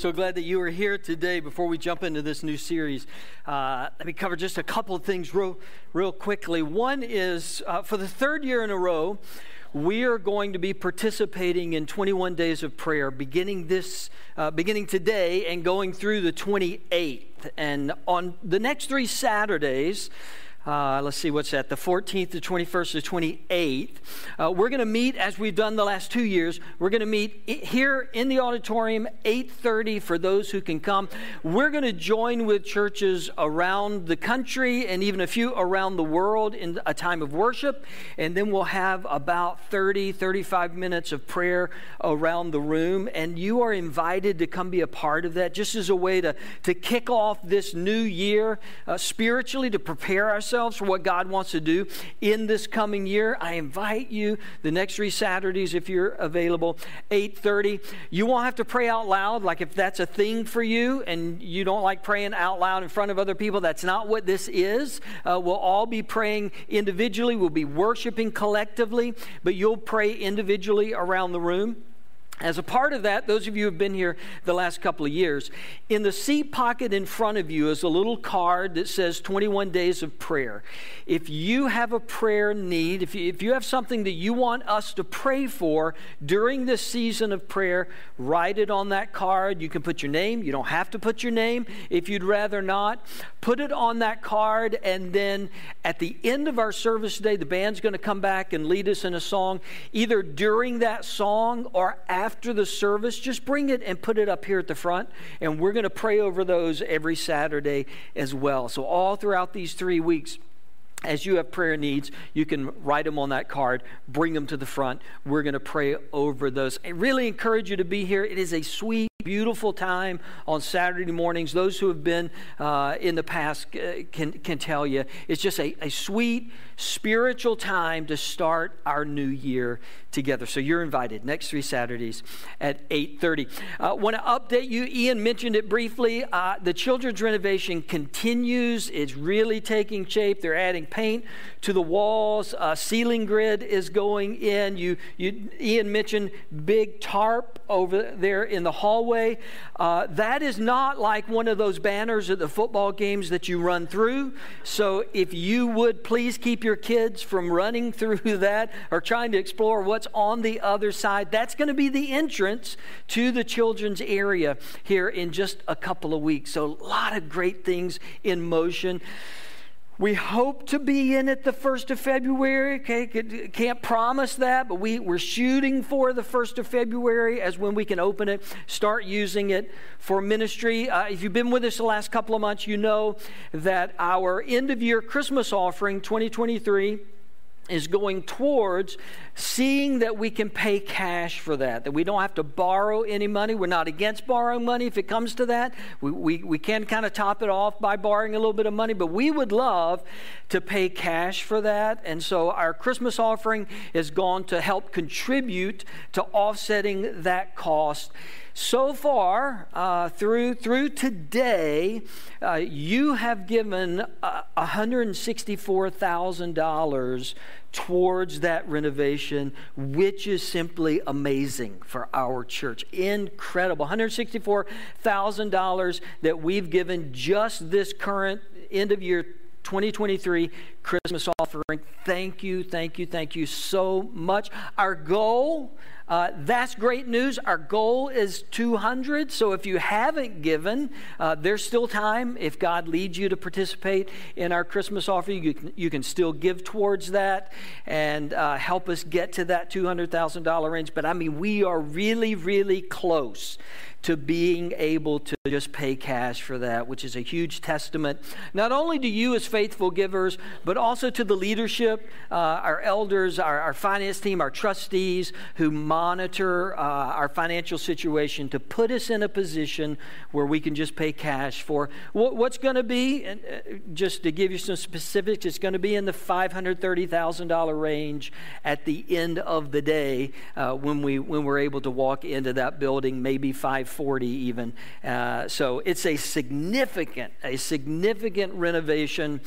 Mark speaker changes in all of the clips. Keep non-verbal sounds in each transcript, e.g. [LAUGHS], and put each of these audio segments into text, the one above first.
Speaker 1: So glad that you are here today. Before we jump into this new series, uh, let me cover just a couple of things real, real quickly. One is uh, for the third year in a row, we are going to be participating in 21 days of prayer, beginning this, uh, beginning today, and going through the 28th. And on the next three Saturdays, uh, let's see what's that the 14th the 21st the 28th uh, we're going to meet as we've done the last two years we're going to meet here in the auditorium 8.30 for those who can come. We're going to join with churches around the country and even a few around the world in a time of worship. And then we'll have about 30 35 minutes of prayer around the room. And you are invited to come be a part of that just as a way to, to kick off this new year uh, spiritually to prepare ourselves ourselves for what God wants to do in this coming year, I invite you the next three Saturdays if you're available, 8:30. You won't have to pray out loud like if that's a thing for you and you don't like praying out loud in front of other people, that's not what this is. Uh, we'll all be praying individually, we'll be worshiping collectively, but you'll pray individually around the room. As a part of that, those of you who have been here the last couple of years, in the seat pocket in front of you is a little card that says 21 Days of Prayer. If you have a prayer need, if you, if you have something that you want us to pray for during this season of prayer, write it on that card. You can put your name. You don't have to put your name if you'd rather not. Put it on that card, and then at the end of our service today, the band's going to come back and lead us in a song, either during that song or after after the service, just bring it and put it up here at the front. And we're going to pray over those every Saturday as well. So, all throughout these three weeks, as you have prayer needs, you can write them on that card, bring them to the front. We're going to pray over those. I really encourage you to be here. It is a sweet beautiful time on Saturday mornings. Those who have been uh, in the past uh, can, can tell you it's just a, a sweet spiritual time to start our new year together. So you're invited next three Saturdays at 8:30. I uh, want to update you. Ian mentioned it briefly. Uh, the children's renovation continues. It's really taking shape. They're adding paint to the walls. Uh, ceiling grid is going in. You, you, Ian mentioned big tarp over there in the hallway. Uh, that is not like one of those banners at the football games that you run through. So if you would please keep your kids from running [LAUGHS] through that or trying to explore what's on the other side, that's going to be the entrance to the children's area here in just a couple of weeks. So a lot of great things in motion. We hope to be in it the 1st of February. Okay, can't promise that, but we, we're shooting for the 1st of February as when we can open it, start using it for ministry. Uh, if you've been with us the last couple of months, you know that our end of year Christmas offering 2023 is going towards seeing that we can pay cash for that, that we don't have to borrow any money. We're not against borrowing money if it comes to that. We, we, we can kind of top it off by borrowing a little bit of money, but we would love to pay cash for that. And so our Christmas offering is gone to help contribute to offsetting that cost so far uh, through through today uh, you have given uh, $164000 towards that renovation, which is simply amazing for our church. Incredible. $164,000 that we've given just this current end of year 2023 Christmas offering. Thank you, thank you, thank you so much. Our goal uh, that's great news. Our goal is 200. So if you haven't given, uh, there's still time. If God leads you to participate in our Christmas offering, you can, you can still give towards that and uh, help us get to that $200,000 range. But I mean, we are really, really close to being able to just pay cash for that, which is a huge testament, not only to you as faithful givers, but also to the leadership, uh, our elders, our, our, finance team, our trustees who monitor uh, our financial situation to put us in a position where we can just pay cash for what, what's going to be, uh, just to give you some specifics, it's going to be in the $530,000 range at the end of the day uh, when, we, when we're able to walk into that building, maybe five 40 even. Uh, so it's a significant, a significant renovation,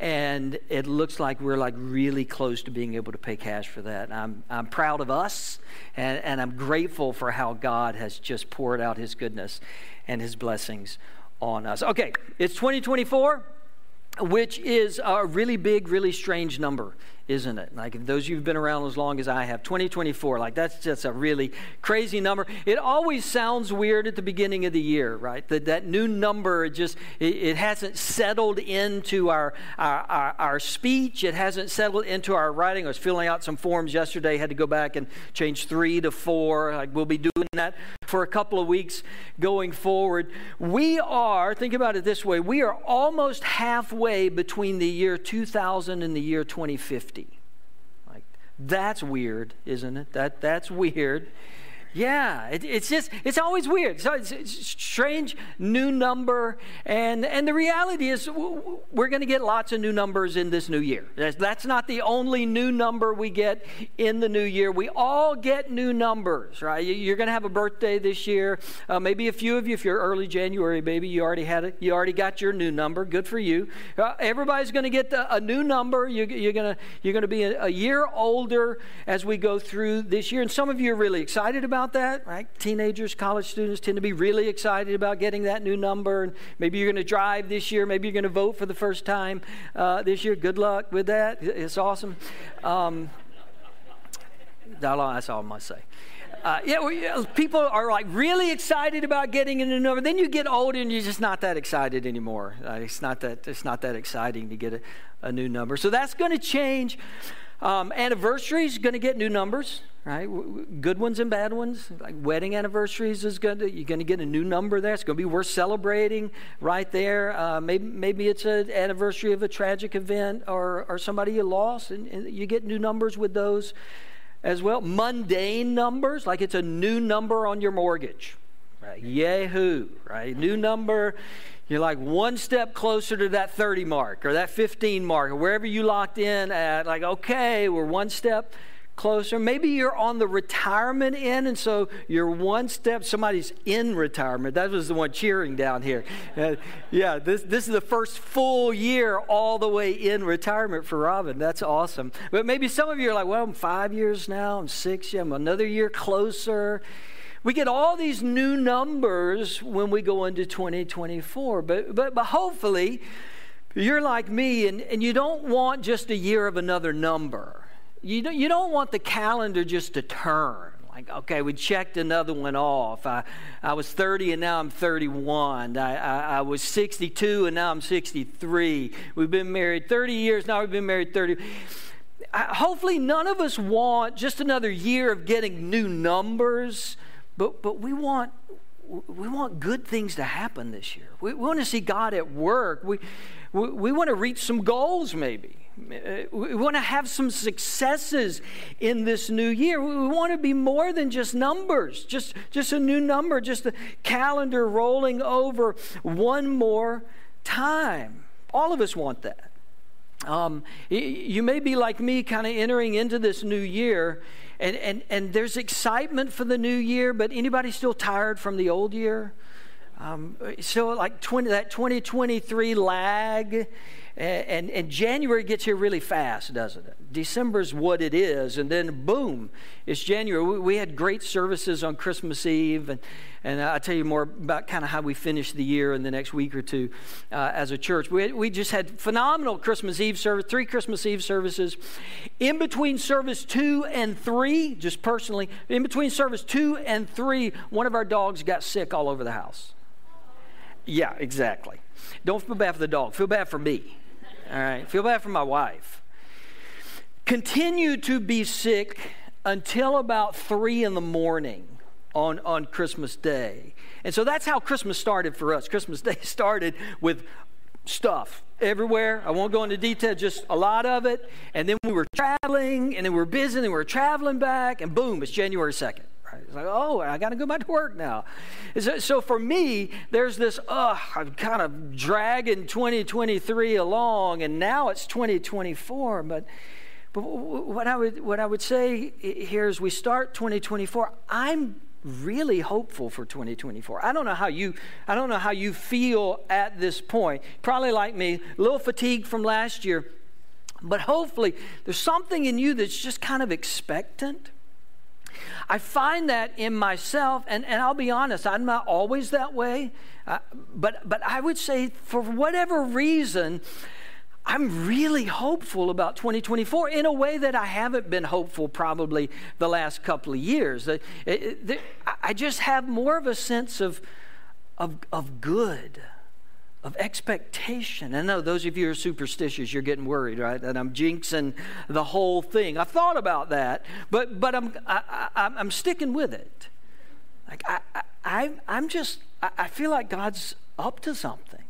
Speaker 1: and it looks like we're like really close to being able to pay cash for that. I'm, I'm proud of us, and, and I'm grateful for how God has just poured out his goodness and his blessings on us. Okay, it's 2024 which is a really big, really strange number isn't it? Like those of you who've been around as long as I have, 2024, like that's just a really crazy number. It always sounds weird at the beginning of the year, right? That that new number just it, it hasn't settled into our, our, our our speech. It hasn't settled into our writing. I was filling out some forms yesterday. Had to go back and change three to four. Like we'll be doing that for a couple of weeks going forward. We are think about it this way: we are almost halfway between the year 2000 and the year 2050. That's weird, isn't it? That, that's weird. Yeah, it, it's just, it's always weird. So it's, it's strange new number. And, and the reality is, we're going to get lots of new numbers in this new year. That's, that's not the only new number we get in the new year. We all get new numbers, right? You're going to have a birthday this year. Uh, maybe a few of you, if you're early January, baby, you already had it. You already got your new number. Good for you. Uh, everybody's going to get the, a new number. You, you're going to you're to be a, a year older as we go through this year. And some of you are really excited about about that, right? Teenagers, college students tend to be really excited about getting that new number. And maybe you're going to drive this year. Maybe you're going to vote for the first time uh, this year. Good luck with that. It's awesome. Um, that's all I must say. Uh, yeah, people are like really excited about getting a new number. Then you get older and you're just not that excited anymore. Uh, it's not that it's not that exciting to get a, a new number. So that's going to change. Um, anniversaries going to get new numbers, right? Good ones and bad ones. Like wedding anniversaries is good. you're going to get a new number there. It's going to be worth celebrating right there. Uh, maybe maybe it's an anniversary of a tragic event or or somebody you lost, and, and you get new numbers with those as well. Mundane numbers, like it's a new number on your mortgage. Right? Yahoo! Right? New number you're like one step closer to that 30 mark or that 15 mark or wherever you locked in at. Like, okay, we're one step closer. Maybe you're on the retirement end, and so you're one step, somebody's in retirement. That was the one cheering down here. Uh, yeah, this, this is the first full year all the way in retirement for Robin. That's awesome. But maybe some of you are like, well, I'm five years now, I'm six, yeah, I'm another year closer. We get all these new numbers when we go into 2024, but, but, but hopefully you're like me and, and you don't want just a year of another number. You don't, you don't want the calendar just to turn. Like, okay, we checked another one off. I, I was 30 and now I'm 31. I, I, I was 62 and now I'm 63. We've been married 30 years, now we've been married 30 hopefully none of us want just another year of getting new numbers but, but we, want, we want good things to happen this year. We, we want to see God at work. We, we, we want to reach some goals, maybe. Uh, we want to have some successes in this new year. We want to be more than just numbers, just, just a new number, just a calendar rolling over one more time. All of us want that. Um, you may be like me, kind of entering into this new year, and, and, and there's excitement for the new year, but anybody still tired from the old year? Um, so, like 20, that 2023 lag, and, and, January gets here really fast, doesn't it? December's what it is, and then boom, it's January. We, we had great services on Christmas Eve, and, and I'll tell you more about kind of how we finish the year in the next week or two uh, as a church. We, we just had phenomenal Christmas Eve service, three Christmas Eve services. In between service two and three, just personally, in between service two and three, one of our dogs got sick all over the house. Yeah, exactly. Don't feel bad for the dog, feel bad for me. All right, feel bad for my wife. Continued to be sick until about three in the morning on, on Christmas Day. And so that's how Christmas started for us. Christmas [LAUGHS] Day started with stuff everywhere. I won't go into detail, just a lot of it. And then we were traveling, and then we were busy, and we were traveling back, and boom, it's January 2nd. It's like, oh, I got to go back to work now. So, so for me, there's this, ugh, I'm kind of dragging 2023 along, and now it's 2024. But, but what I would what I would say here is we start 2024. I'm really hopeful for 2024. I don't know how you I don't know how you feel at this point. Probably like me, a little fatigued from last year. But hopefully there's something in you that's just kind of expectant. I find that in myself, and, and I'll be honest, I'm not always that way. Uh, but, but I would say, for whatever reason, I'm really hopeful about 2024 in a way that I haven't been hopeful probably the last couple of years. I just have more of a sense of, of, of good, of expectation. I know those of you who are superstitious, you're getting worried, right? That I'm jinxing the whole thing. I thought about that, but, but I'm, I, I, I'm sticking with it. Like I, I, I'm just, I feel like God's up to something.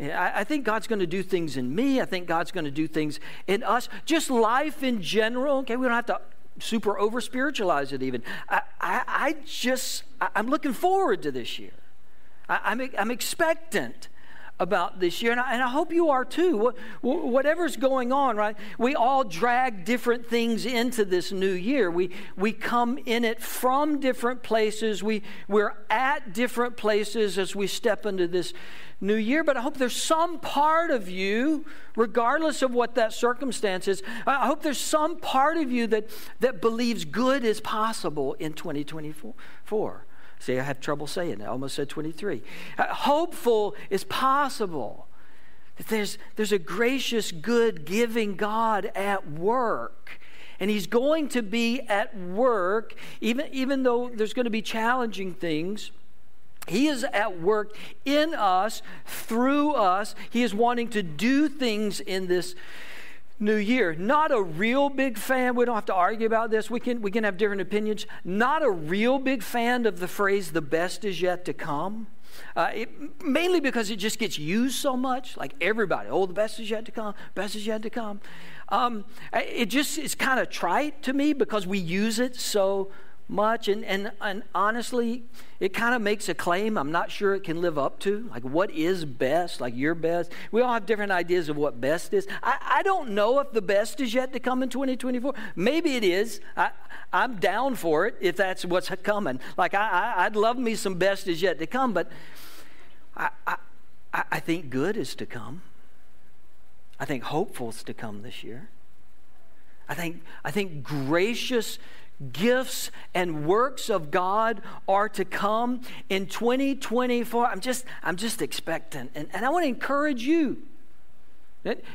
Speaker 1: I, think God's going to do things in me. I think God's going to do things in us. Just life in general. Okay, we don't have to super over spiritualize it even. I, I, I just, I, am looking forward to this year. I, I'm, I'm expectant about this year, and I, and I, hope you are too. Whatever's going on, right? We all drag different things into this new year. We, we come in it from different places. We, we're at different places as we step into this new year, but I hope there's some part of you, regardless of what that circumstance is, I hope there's some part of you that, that believes good is possible in 2024. See, I have trouble saying it. I almost said 23. Uh, hopeful is possible. That there's, there's a gracious, good, giving God at work. And He's going to be at work, even, even though there's going to be challenging things. He is at work in us, through us. He is wanting to do things in this new year. Not a real big fan, we don't have to argue about this. We can, we can have different opinions. Not a real big fan of the phrase, the best is yet to come. Uh, it, mainly because it just gets used so much, like everybody, oh, the best is yet to come, best is yet to come. Um, it just is kind of trite to me because we use it so much. And, and, and honestly, it kind of makes a claim I'm not sure it can live up to. Like, what is best? Like, your best? We all have different ideas of what best is. I, I don't know if the best is yet to come in 2024. Maybe it is. I, I'm down for it if that's what's coming. Like, I, I, would love me some best is yet to come, but I, I, I think good is to come. I think hopeful is to come this year. I think, I think gracious gifts and works of God are to come in 2024. I'm just, I'm just expectant. And, and I want to encourage you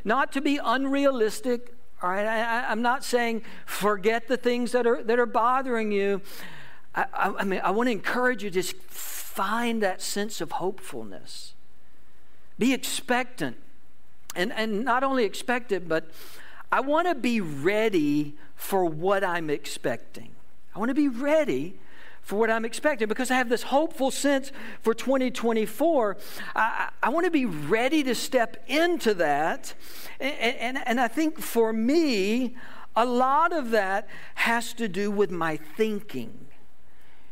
Speaker 1: not to be unrealistic. All right, I, am not saying forget the things that are, that are bothering you. I, I, I mean, I want to encourage you to just find that sense of hopefulness. Be expectant. And, and not only expectant, but I want to be ready for what I'm expecting. I want to be ready for what I'm expecting because I have this hopeful sense for 2024. I, I want to be ready to step into that. And, and, and I think for me, a lot of that has to do with my thinking.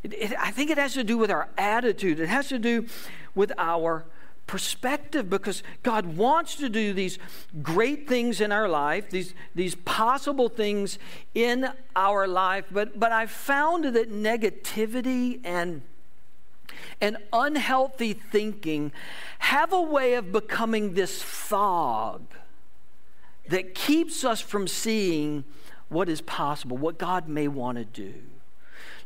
Speaker 1: It, it, I think it has to do with our attitude, it has to do with our perspective because God wants to do these great things in our life, these, these possible things in our life. But, but I've found that negativity and, and unhealthy thinking have a way of becoming this fog that keeps us from seeing what is possible, what God may want to do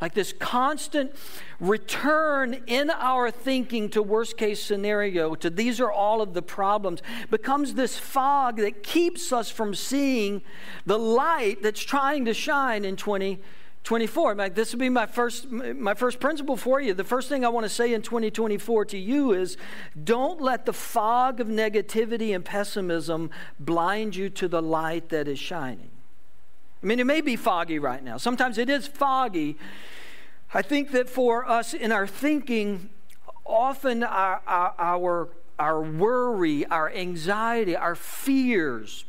Speaker 1: like this constant return in our thinking to worst case scenario, to these are all of the problems, becomes this fog that keeps us from seeing the light that's trying to shine in 2024. Like this would be my first, my first principle for you. The first thing I want to say in 2024 to you is don't let the fog of negativity and pessimism blind you to the light that is shining. I mean, it may be foggy right now. Sometimes it is foggy. I think that for us in our thinking, often our, our, our, our worry, our anxiety, our fears,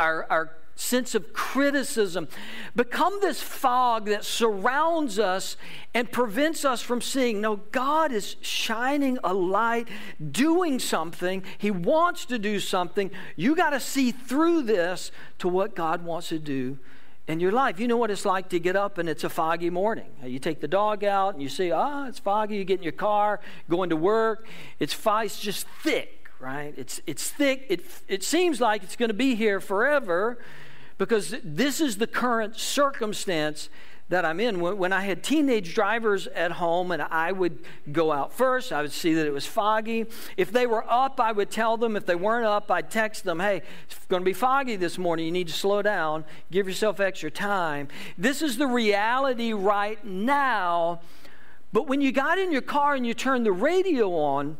Speaker 1: our, our sense of criticism become this fog that surrounds us and prevents us from seeing no god is shining a light doing something he wants to do something you got to see through this to what god wants to do in your life. You know what it's like to get up and it's a foggy morning. You take the dog out and you see, ah, oh, it's foggy. You get in your car, going to work. It's, it's just thick, right? It's, it's thick. It, it seems like it's going to be here forever because this is the current circumstance that I'm in. When I had teenage drivers at home and I would go out first, I would see that it was foggy. If they were up, I would tell them. If they weren't up, I'd text them, hey, it's going to be foggy this morning. You need to slow down, give yourself extra time. This is the reality right now. But when you got in your car and you turned the radio on,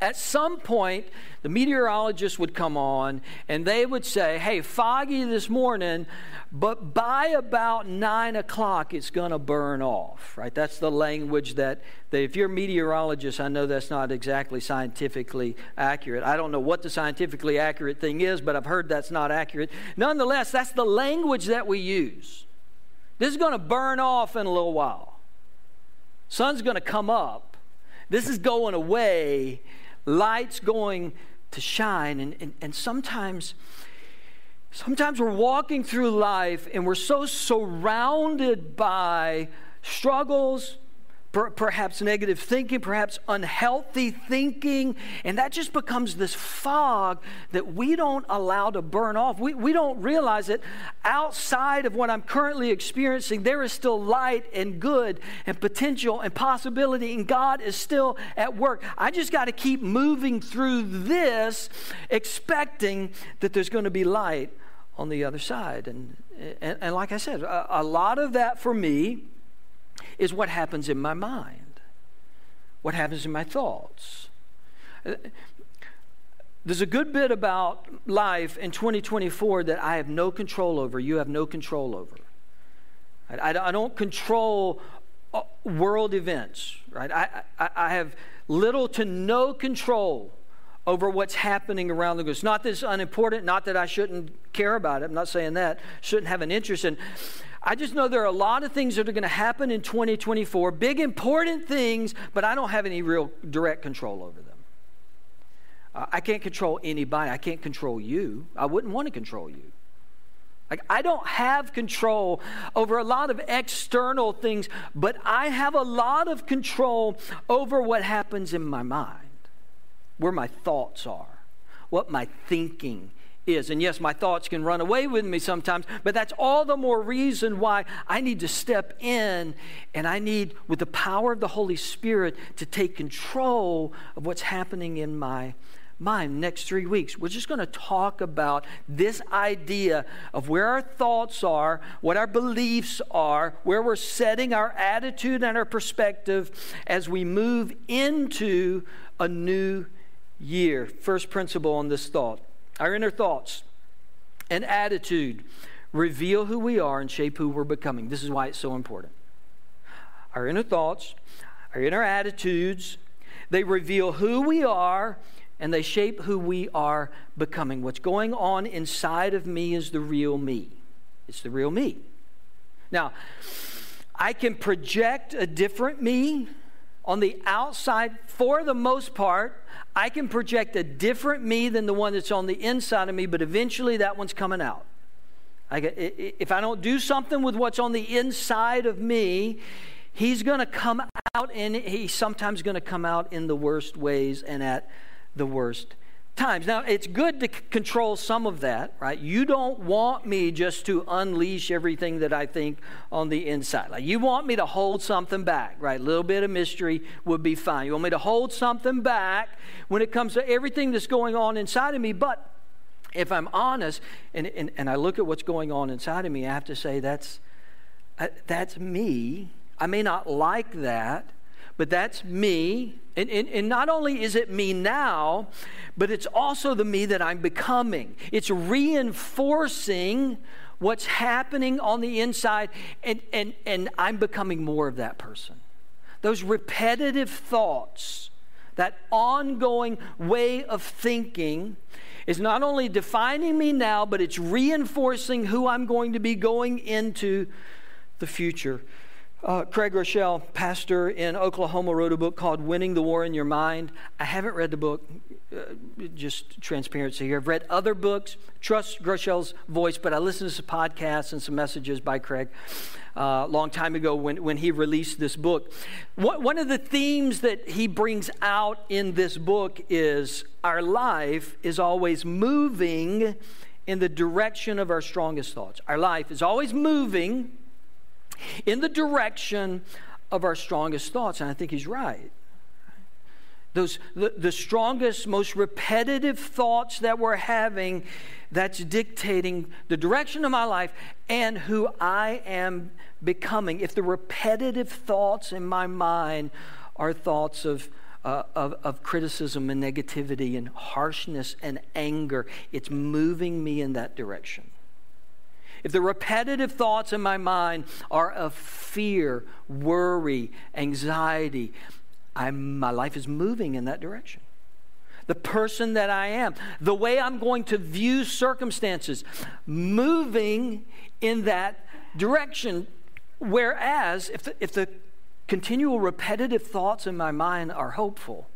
Speaker 1: at some point, the meteorologist would come on and they would say, Hey, foggy this morning, but by about nine o'clock, it's going to burn off, right? That's the language that, that, if you're a meteorologist, I know that's not exactly scientifically accurate. I don't know what the scientifically accurate thing is, but I've heard that's not accurate. Nonetheless, that's the language that we use. This is going to burn off in a little while. Sun's going to come up. This is going away light's going to shine. And, and, and sometimes, sometimes we're walking through life and we're so surrounded by struggles, per- perhaps negative thinking, perhaps unhealthy thinking, and that just becomes this fog that we don't allow to burn off. We, we don't realize that outside of what I'm currently experiencing, there is still light and good and potential and possibility, and God is still at work. I just got to keep moving through this, expecting that there's going to be light on the other side. And, and, and like I said, a, a lot of that for me is what happens in my mind, what happens in my thoughts. There's a good bit about life in 2024 that I have no control over. You have no control over. I, I, I don't control uh, world events, right? I, I, I have little to no control over what's happening around the world. It's not this unimportant, not that I shouldn't care about it. I'm not saying that. Shouldn't have an interest in. I just know there are a lot of things that are going to happen in 2024, big important things, but I don't have any real direct control over them. Uh, I can't control anybody. I can't control you. I wouldn't want to control you. Like, I don't have control over a lot of external things, but I have a lot of control over what happens in my mind, where my thoughts are, what my thinking is. And yes, my thoughts can run away with me sometimes, but that's all the more reason why I need to step in and I need, with the power of the Holy Spirit, to take control of what's happening in my mind. Next three weeks, we're just going to talk about this idea of where our thoughts are, what our beliefs are, where we're setting our attitude and our perspective as we move into a new year. First principle on this thought our inner thoughts and attitude reveal who we are and shape who we're becoming. This is why it's so important. Our inner thoughts, our inner attitudes, they reveal who we are and they shape who we are becoming. What's going on inside of me is the real me. It's the real me. Now, I can project a different me on the outside for the most part. I can project a different me than the one that's on the inside of me, but eventually that one's coming out. I if I don't do something with what's on the inside of me, he's going to come out, and he's sometimes going to come out in the worst ways and at the worst times. Now, it's good to c- control some of that, right? You don't want me just to unleash everything that I think on the inside. Like, you want me to hold something back, right? A little bit of mystery would be fine. You want me to hold something back when it comes to everything that's going on inside of me, but if I'm honest and, and, and I look at what's going on inside of me, I have to say that's, uh, that's me. I may not like that, but that's me. And, and, and, not only is it me now, but it's also the me that I'm becoming. It's reinforcing what's happening on the inside, and, and, and I'm becoming more of that person. Those repetitive thoughts, that ongoing way of thinking, is not only defining me now, but it's reinforcing who I'm going to be going into the future. Uh, Craig Groeschel, pastor in Oklahoma, wrote a book called Winning the War in Your Mind. I haven't read the book, uh, just transparency here. I've read other books, trust Groeschel's voice, but I listened to some podcasts and some messages by Craig a uh, long time ago when, when he released this book. One of the themes that he brings out in this book is our life is always moving in the direction of our strongest thoughts. Our life is always moving in the direction of our strongest thoughts. And I think he's right. Those, the, the strongest, most repetitive thoughts that we're having, that's dictating the direction of my life and who I am becoming. If the repetitive thoughts in my mind are thoughts of, uh, of, of, criticism and negativity and harshness and anger, it's moving me in that direction if the repetitive thoughts in my mind are of fear, worry, anxiety, I'm, my life is moving in that direction. The person that I am, the way I'm going to view circumstances, moving in that direction. Whereas, if the, if the continual repetitive thoughts in my mind are hopeful,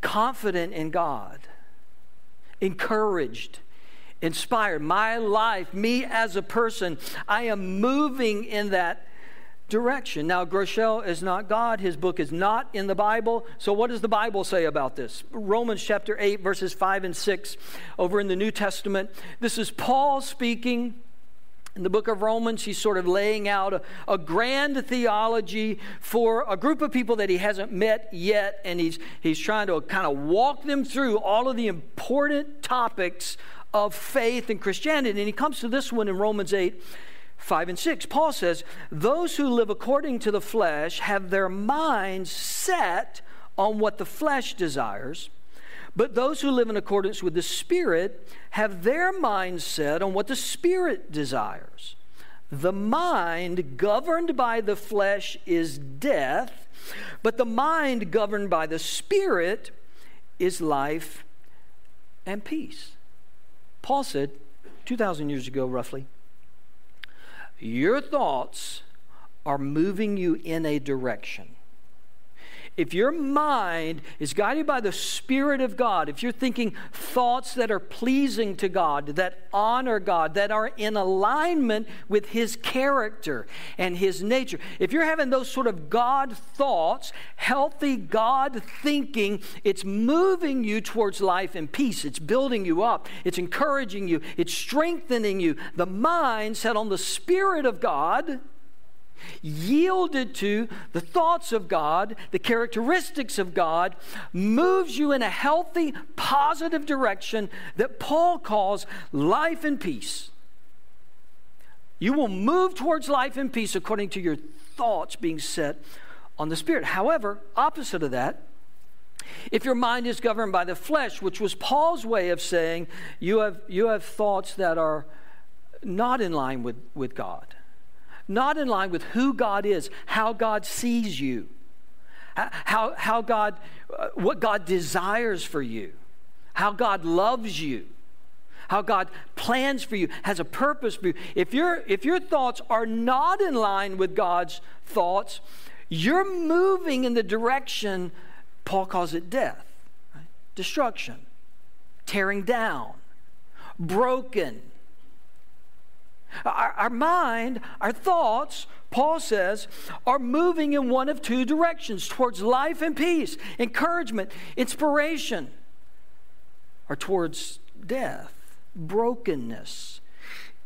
Speaker 1: confident in God, encouraged, inspired. My life, me as a person, I am moving in that direction. Now, Groeschel is not God. His book is not in the Bible. So, what does the Bible say about this? Romans chapter 8, verses 5 and 6, over in the New Testament. This is Paul speaking. In the book of Romans, he's sort of laying out a, a, grand theology for a group of people that he hasn't met yet, and he's, he's trying to kind of walk them through all of the important topics of faith and Christianity. And he comes to this one in Romans 8. 5 and 6. Paul says, Those who live according to the flesh have their minds set on what the flesh desires, but those who live in accordance with the Spirit have their minds set on what the Spirit desires. The mind governed by the flesh is death, but the mind governed by the Spirit is life and peace. Paul said 2,000 years ago, roughly, your thoughts are moving you in a direction. If your mind is guided by the Spirit of God, if you're thinking thoughts that are pleasing to God, that honor God, that are in alignment with His character and His nature, if you're having those sort of God thoughts, healthy God thinking, it's moving you towards life and peace. It's building you up, it's encouraging you, it's strengthening you. The mind set on the Spirit of God yielded to the thoughts of God, the characteristics of God, moves you in a healthy, positive direction that Paul calls life and peace. You will move towards life and peace according to your thoughts being set on the Spirit. However, opposite of that, if your mind is governed by the flesh, which was Paul's way of saying you have, you have thoughts that are not in line with, with God not in line with who God is, how God sees you, how, how God, uh, what God desires for you, how God loves you, how God plans for you, has a purpose for you. If, your if your thoughts are not in line with God's thoughts, you're moving in the direction, Paul calls it death, right? destruction, tearing down, broken our, our, mind, our thoughts, Paul says, are moving in one of two directions towards life and peace, encouragement, inspiration, or towards death, brokenness,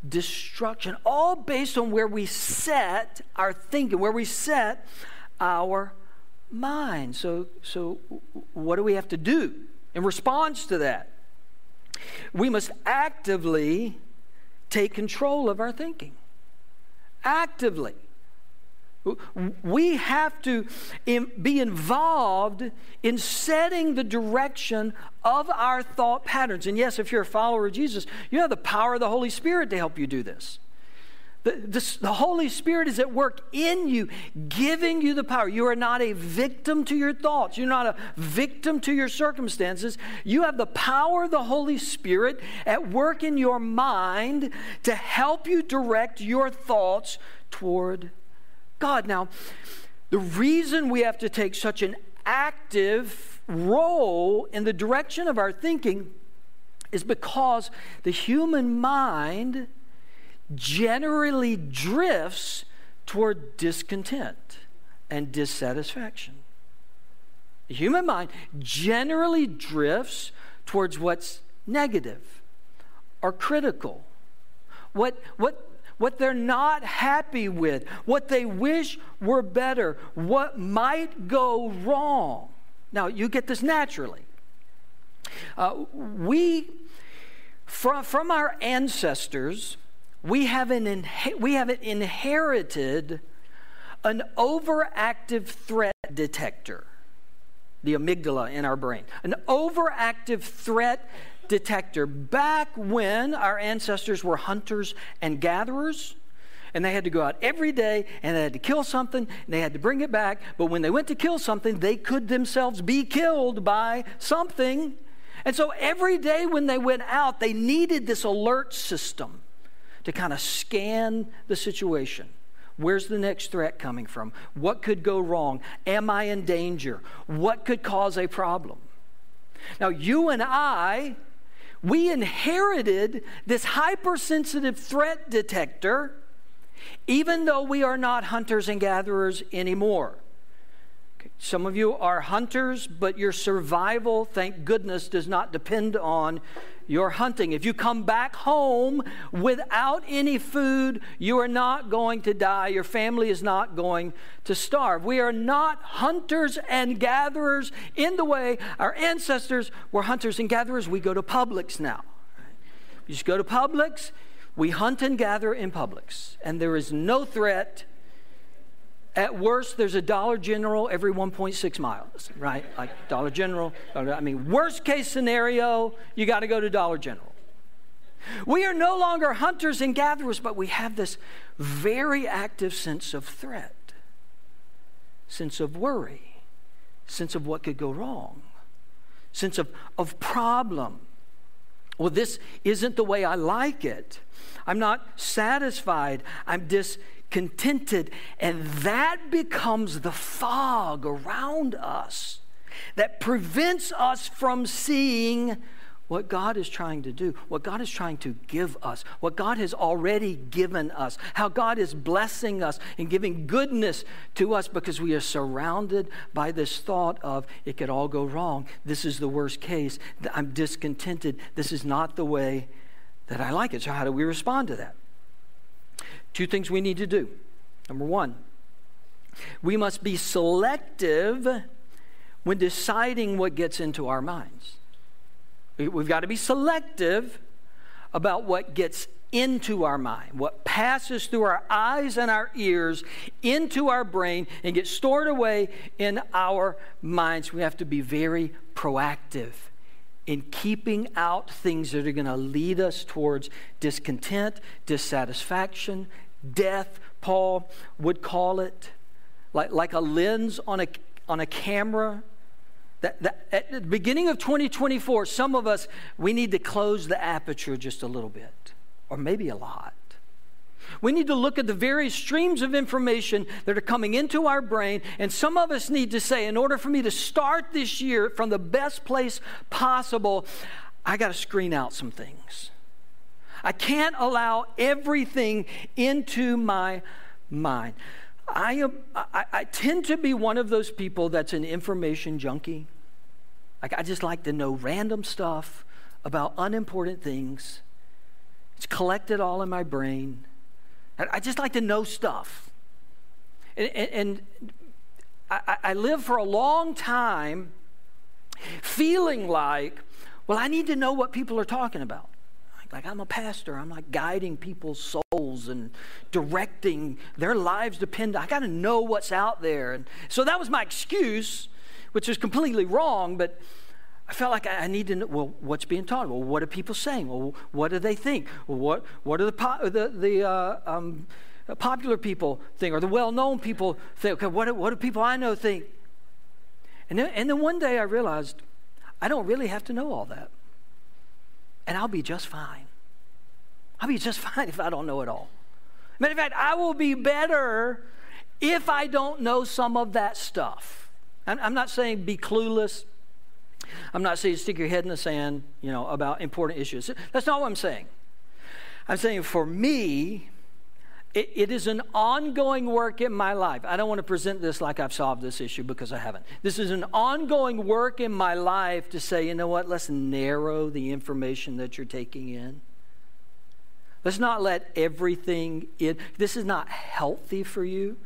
Speaker 1: destruction, all based on where we set our thinking, where we set our mind. So, so what do we have to do in response to that? We must actively take control of our thinking actively. We have to be involved in setting the direction of our thought patterns. And yes, if you're a follower of Jesus, you have the power of the Holy Spirit to help you do this. The, the, the, Holy Spirit is at work in you, giving you the power. You are not a victim to your thoughts. You're not a victim to your circumstances. You have the power of the Holy Spirit at work in your mind to help you direct your thoughts toward God. Now, the reason we have to take such an active role in the direction of our thinking is because the human mind generally drifts toward discontent and dissatisfaction. The human mind generally drifts towards what's negative or critical, what, what, what they're not happy with, what they wish were better, what might go wrong. Now, you get this naturally. Uh, we, from, from our ancestors, we have, an we have inherited an overactive threat detector, the amygdala in our brain. An overactive threat detector. Back when our ancestors were hunters and gatherers, and they had to go out every day and they had to kill something and they had to bring it back. But when they went to kill something, they could themselves be killed by something. And so every day when they went out, they needed this alert system to kind of scan the situation. Where's the next threat coming from? What could go wrong? Am I in danger? What could cause a problem? Now, you and I, we inherited this hypersensitive threat detector, even though we are not hunters and gatherers anymore. Some of you are hunters, but your survival, thank goodness, does not depend on your hunting. If you come back home without any food, you are not going to die. Your family is not going to starve. We are not hunters and gatherers in the way our ancestors were hunters and gatherers. We go to Publix now. You just go to Publix, we hunt and gather in Publix, and there is no threat at worst, there's a Dollar General every 1.6 miles, right? Like Dollar General. I mean, worst case scenario, you got to go to Dollar General. We are no longer hunters and gatherers, but we have this very active sense of threat, sense of worry, sense of what could go wrong, sense of, of problem. Well, this isn't the way I like it. I'm not satisfied. I'm discontented contented. And that becomes the fog around us that prevents us from seeing what God is trying to do, what God is trying to give us, what God has already given us, how God is blessing us and giving goodness to us because we are surrounded by this thought of it could all go wrong. This is the worst case. I'm discontented. This is not the way that I like it. So, how do we respond to that? Two things we need to do. Number one, we must be selective when deciding what gets into our minds. We've got to be selective about what gets into our mind, what passes through our eyes and our ears into our brain and gets stored away in our minds. We have to be very proactive in keeping out things that are going to lead us towards discontent, dissatisfaction, death, Paul would call it, like, like a lens on a, on a camera. That, that, at the beginning of 2024, some of us, we need to close the aperture just a little bit, or maybe a lot. We need to look at the various streams of information that are coming into our brain, and some of us need to say, in order for me to start this year from the best place possible, I got to screen out some things. I can't allow everything into my mind. I, am, I, I, tend to be one of those people that's an information junkie. Like, I just like to know random stuff about unimportant things. It's collected all in my brain. I, just like to know stuff. And, and, and I, I live for a long time feeling like, well, I need to know what people are talking about. Like, I'm a pastor. I'm like guiding people's souls and directing their lives depend. I got to know what's out there. And so that was my excuse, which is completely wrong, but I felt like I, need to know, well, what's being taught? Well, what are people saying? Well, what do they think? What, what are the, po- the, the uh, um, popular people think or the well-known people think? Okay, what, what do people I know think? And then, and then one day I realized I don't really have to know all that and I'll be just fine. I'll be just [LAUGHS] fine if I don't know it all. Matter of fact, I will be better if I don't know some of that stuff. I'm not saying be clueless. I'm not saying stick your head in the sand, you know, about important issues. That's not what I'm saying. I'm saying for me, it, it is an ongoing work in my life. I don't want to present this like I've solved this issue because I haven't. This is an ongoing work in my life to say, you know what, let's narrow the information that you're taking in. Let's not let everything in. This is not healthy for you.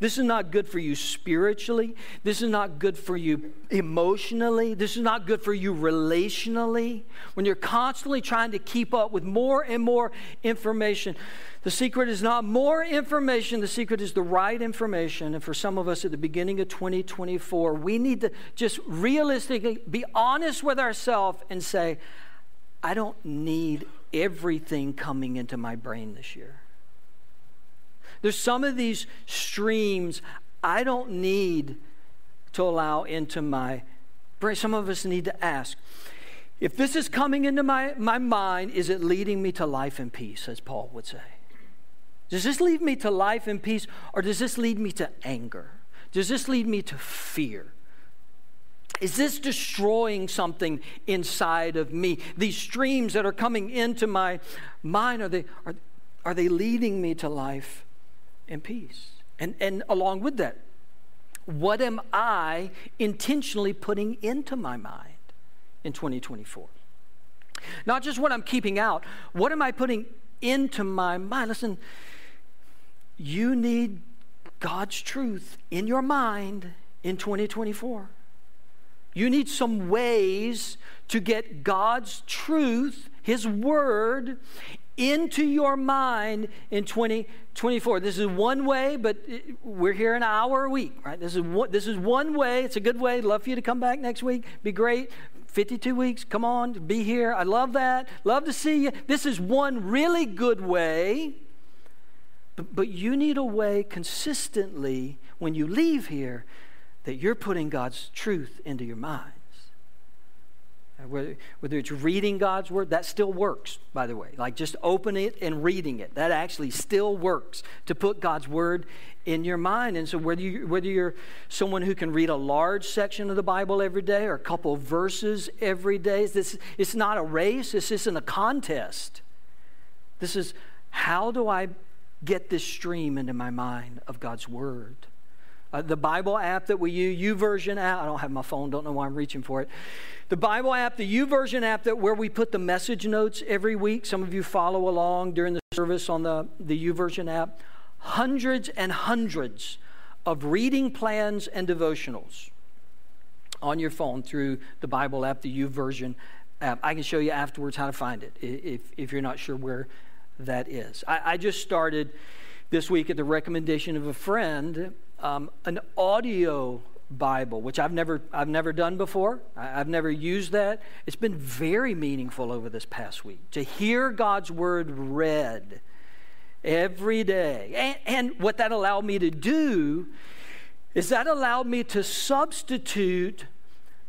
Speaker 1: This is not good for you spiritually. This is not good for you emotionally. This is not good for you relationally. When you're constantly trying to keep up with more and more information, the secret is not more information, the secret is the right information. And for some of us at the beginning of 2024, we need to just realistically be honest with ourselves and say, I don't need everything coming into my brain this year. There's some of these streams I don't need to allow into my brain. Some of us need to ask if this is coming into my, my mind, is it leading me to life and peace, as Paul would say? Does this lead me to life and peace, or does this lead me to anger? Does this lead me to fear? Is this destroying something inside of me? These streams that are coming into my mind, are they, are, are they leading me to life and peace. And, and along with that, what am I intentionally putting into my mind in 2024? Not just what I'm keeping out, what am I putting into my mind? Listen, you need God's truth in your mind in 2024. You need some ways to get God's truth, His Word, into your mind in 2024. This is one way, but we're here an hour a week, right? This is one, this is one way. It's a good way. i Love for you to come back next week. Be great. 52 weeks, come on, be here. I love that. Love to see you. This is one really good way. But, but you need a way consistently when you leave here that you're putting God's truth into your mind. Uh, whether, it's reading God's word, that still works, by the way. Like just open it and reading it. That actually still works to put God's word in your mind. And so whether, you, whether you're someone who can read a large section of the Bible every day or a couple verses every day, this, it's not a race, this isn't a contest. This is how do I get this stream into my mind of God's word? Uh, the Bible app that we use, YouVersion app, I don't have my phone, don't know why I'm reaching for it. The Bible app, the YouVersion app that where we put the message notes every week. Some of you follow along during the service on the, the YouVersion app. Hundreds and hundreds of reading plans and devotionals on your phone through the Bible app, the YouVersion app. I can show you afterwards how to find it if, if you're not sure where that is. I, I just started this week at the recommendation of a friend um, an audio Bible, which I've never, I've never done before. I've never used that. It's been very meaningful over this past week to hear God's word read every day. And, and what that allowed me to do is that allowed me to substitute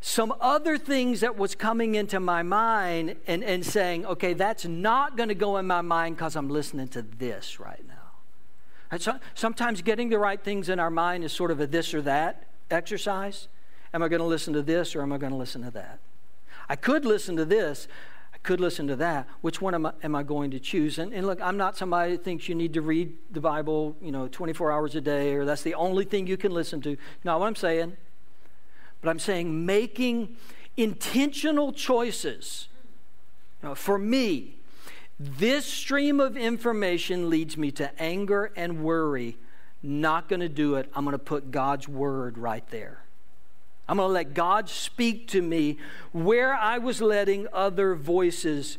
Speaker 1: some other things that was coming into my mind and, and saying, okay, that's not going to go in my mind because I'm listening to this right sometimes getting the right things in our mind is sort of a this or that exercise. Am I going to listen to this or am I going to listen to that? I could listen to this. I could listen to that. Which one am I, am I going to choose? And, and look, I'm not somebody that thinks you need to read the Bible, you know, 24 hours a day or that's the only thing you can listen to. Not what I'm saying. But I'm saying making intentional choices. You know, for me, this stream of information leads me to anger and worry. Not going to do it. I'm going to put God's word right there. I'm going to let God speak to me where I was letting other voices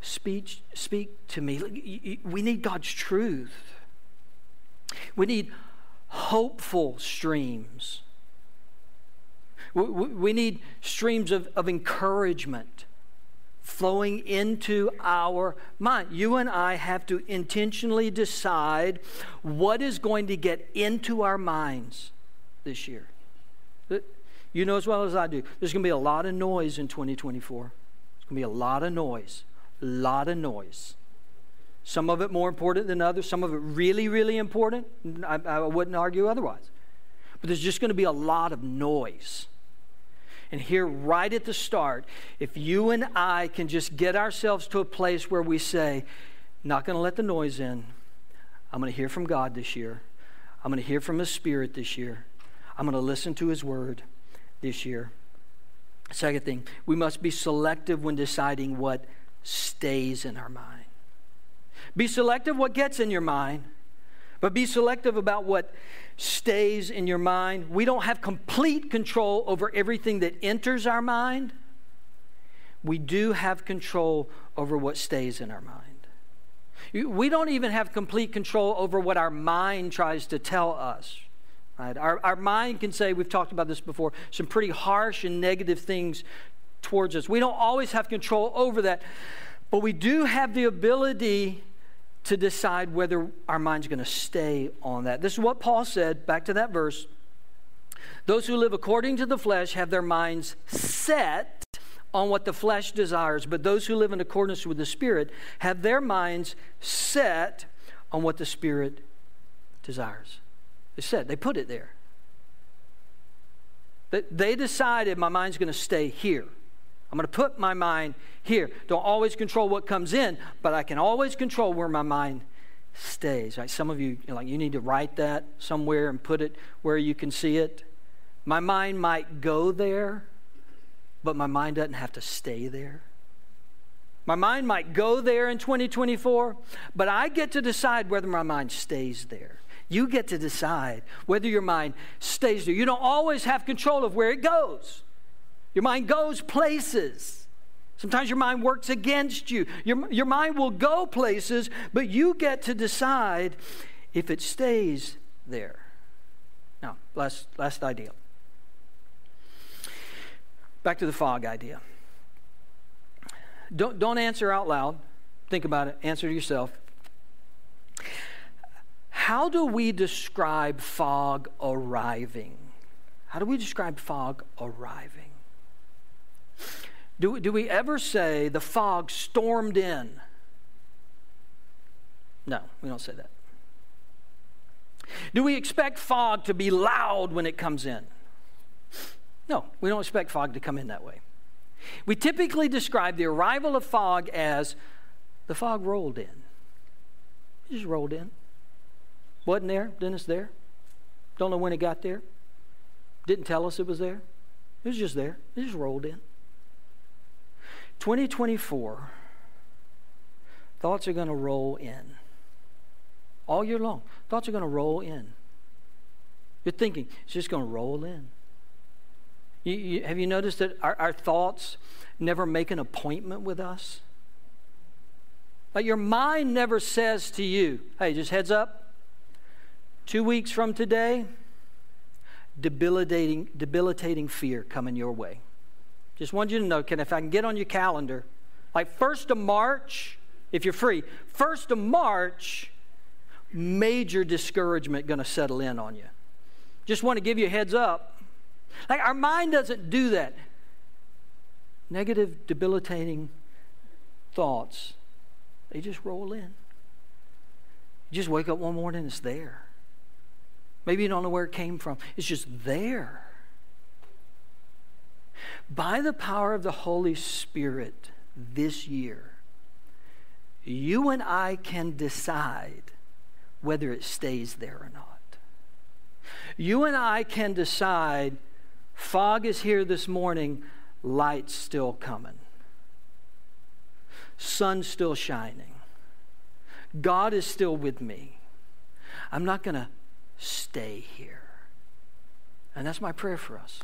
Speaker 1: speak, speak to me. We need God's truth. We need hopeful streams. We need streams of, of encouragement flowing into our mind. You and I have to intentionally decide what is going to get into our minds this year. You know as well as I do, there's going to be a lot of noise in 2024. There's going to be a lot of noise. A lot of noise. Some of it more important than others, some of it really, really important. I, I wouldn't argue otherwise. But there's just going to be a lot of noise. And here, right at the start, if you and I can just get ourselves to a place where we say, not going to let the noise in, I'm going to hear from God this year, I'm going to hear from His Spirit this year, I'm going to listen to His Word this year. Second thing, we must be selective when deciding what stays in our mind. Be selective what gets in your mind, but be selective about what stays in your mind. We don't have complete control over everything that enters our mind. We do have control over what stays in our mind. We don't even have complete control over what our mind tries to tell us. Right? Our, our mind can say, we've talked about this before, some pretty harsh and negative things towards us. We don't always have control over that, but we do have the ability to decide whether our mind's going to stay on that. This is what Paul said, back to that verse. Those who live according to the flesh have their minds set on what the flesh desires, but those who live in accordance with the Spirit have their minds set on what the Spirit desires. They said, they put it there. They decided my mind's going to stay here. I'm going to put my mind here. Don't always control what comes in, but I can always control where my mind stays. Right? Some of you, like you need to write that somewhere and put it where you can see it. My mind might go there, but my mind doesn't have to stay there. My mind might go there in 2024, but I get to decide whether my mind stays there. You get to decide whether your mind stays there. You don't always have control of where it goes. Your mind goes places. Sometimes your mind works against you. Your, your mind will go places, but you get to decide if it stays there. Now, last, last idea. Back to the fog idea. Don't, don't answer out loud. Think about it. Answer to yourself. How do we describe fog arriving? How do we describe fog arriving? Do, do we ever say the fog stormed in? No, we don't say that. Do we expect fog to be loud when it comes in? No, we don't expect fog to come in that way. We typically describe the arrival of fog as the fog rolled in. It just rolled in. Wasn't there, it's there. Don't know when it got there. Didn't tell us it was there. It was just there. It just rolled in. 2024, thoughts are going to roll in. All year long, thoughts are going to roll in. You're thinking, it's just going to roll in. You, you, have you noticed that our, our thoughts never make an appointment with us? Like your mind never says to you, hey, just heads up, two weeks from today, debilitating, debilitating fear coming your way. Just want you to know, can if I can get on your calendar, like 1st of March, if you're free, 1st of March, major discouragement going to settle in on you. Just want to give you a heads up. Like our mind doesn't do that. Negative, debilitating thoughts, they just roll in. You just wake up one morning, it's there. Maybe you don't know where it came from. It's just there. By the power of the Holy Spirit this year, you and I can decide whether it stays there or not. You and I can decide fog is here this morning, light's still coming, sun's still shining, God is still with me. I'm not going to stay here. And that's my prayer for us.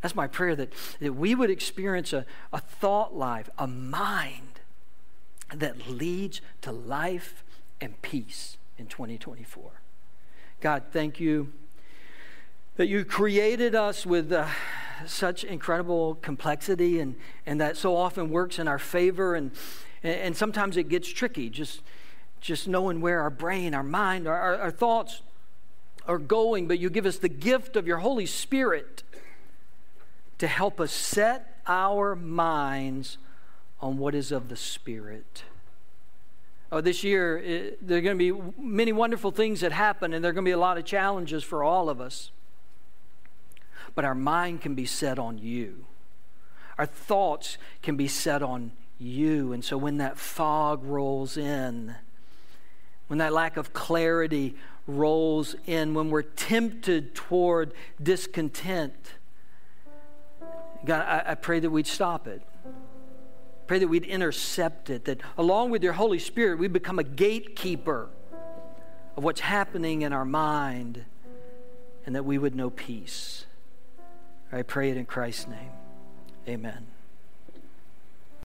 Speaker 1: That's my prayer that, that we would experience a, a thought life, a mind that leads to life and peace in 2024. God, thank you that you created us with uh, such incredible complexity and, and that so often works in our favor. And, and sometimes it gets tricky, just, just knowing where our brain, our mind, our, our, our thoughts are going. But you give us the gift of your Holy Spirit to help us set our minds on what is of the Spirit. Oh, this year, it, there are going to be many wonderful things that happen, and there are going to be a lot of challenges for all of us. But our mind can be set on you, our thoughts can be set on you. And so when that fog rolls in, when that lack of clarity rolls in, when we're tempted toward discontent, God, I, I pray that we'd stop it. Pray that we'd intercept it, that along with your Holy Spirit, we become a gatekeeper of what's happening in our mind, and that we would know peace. I pray it in Christ's name. Amen.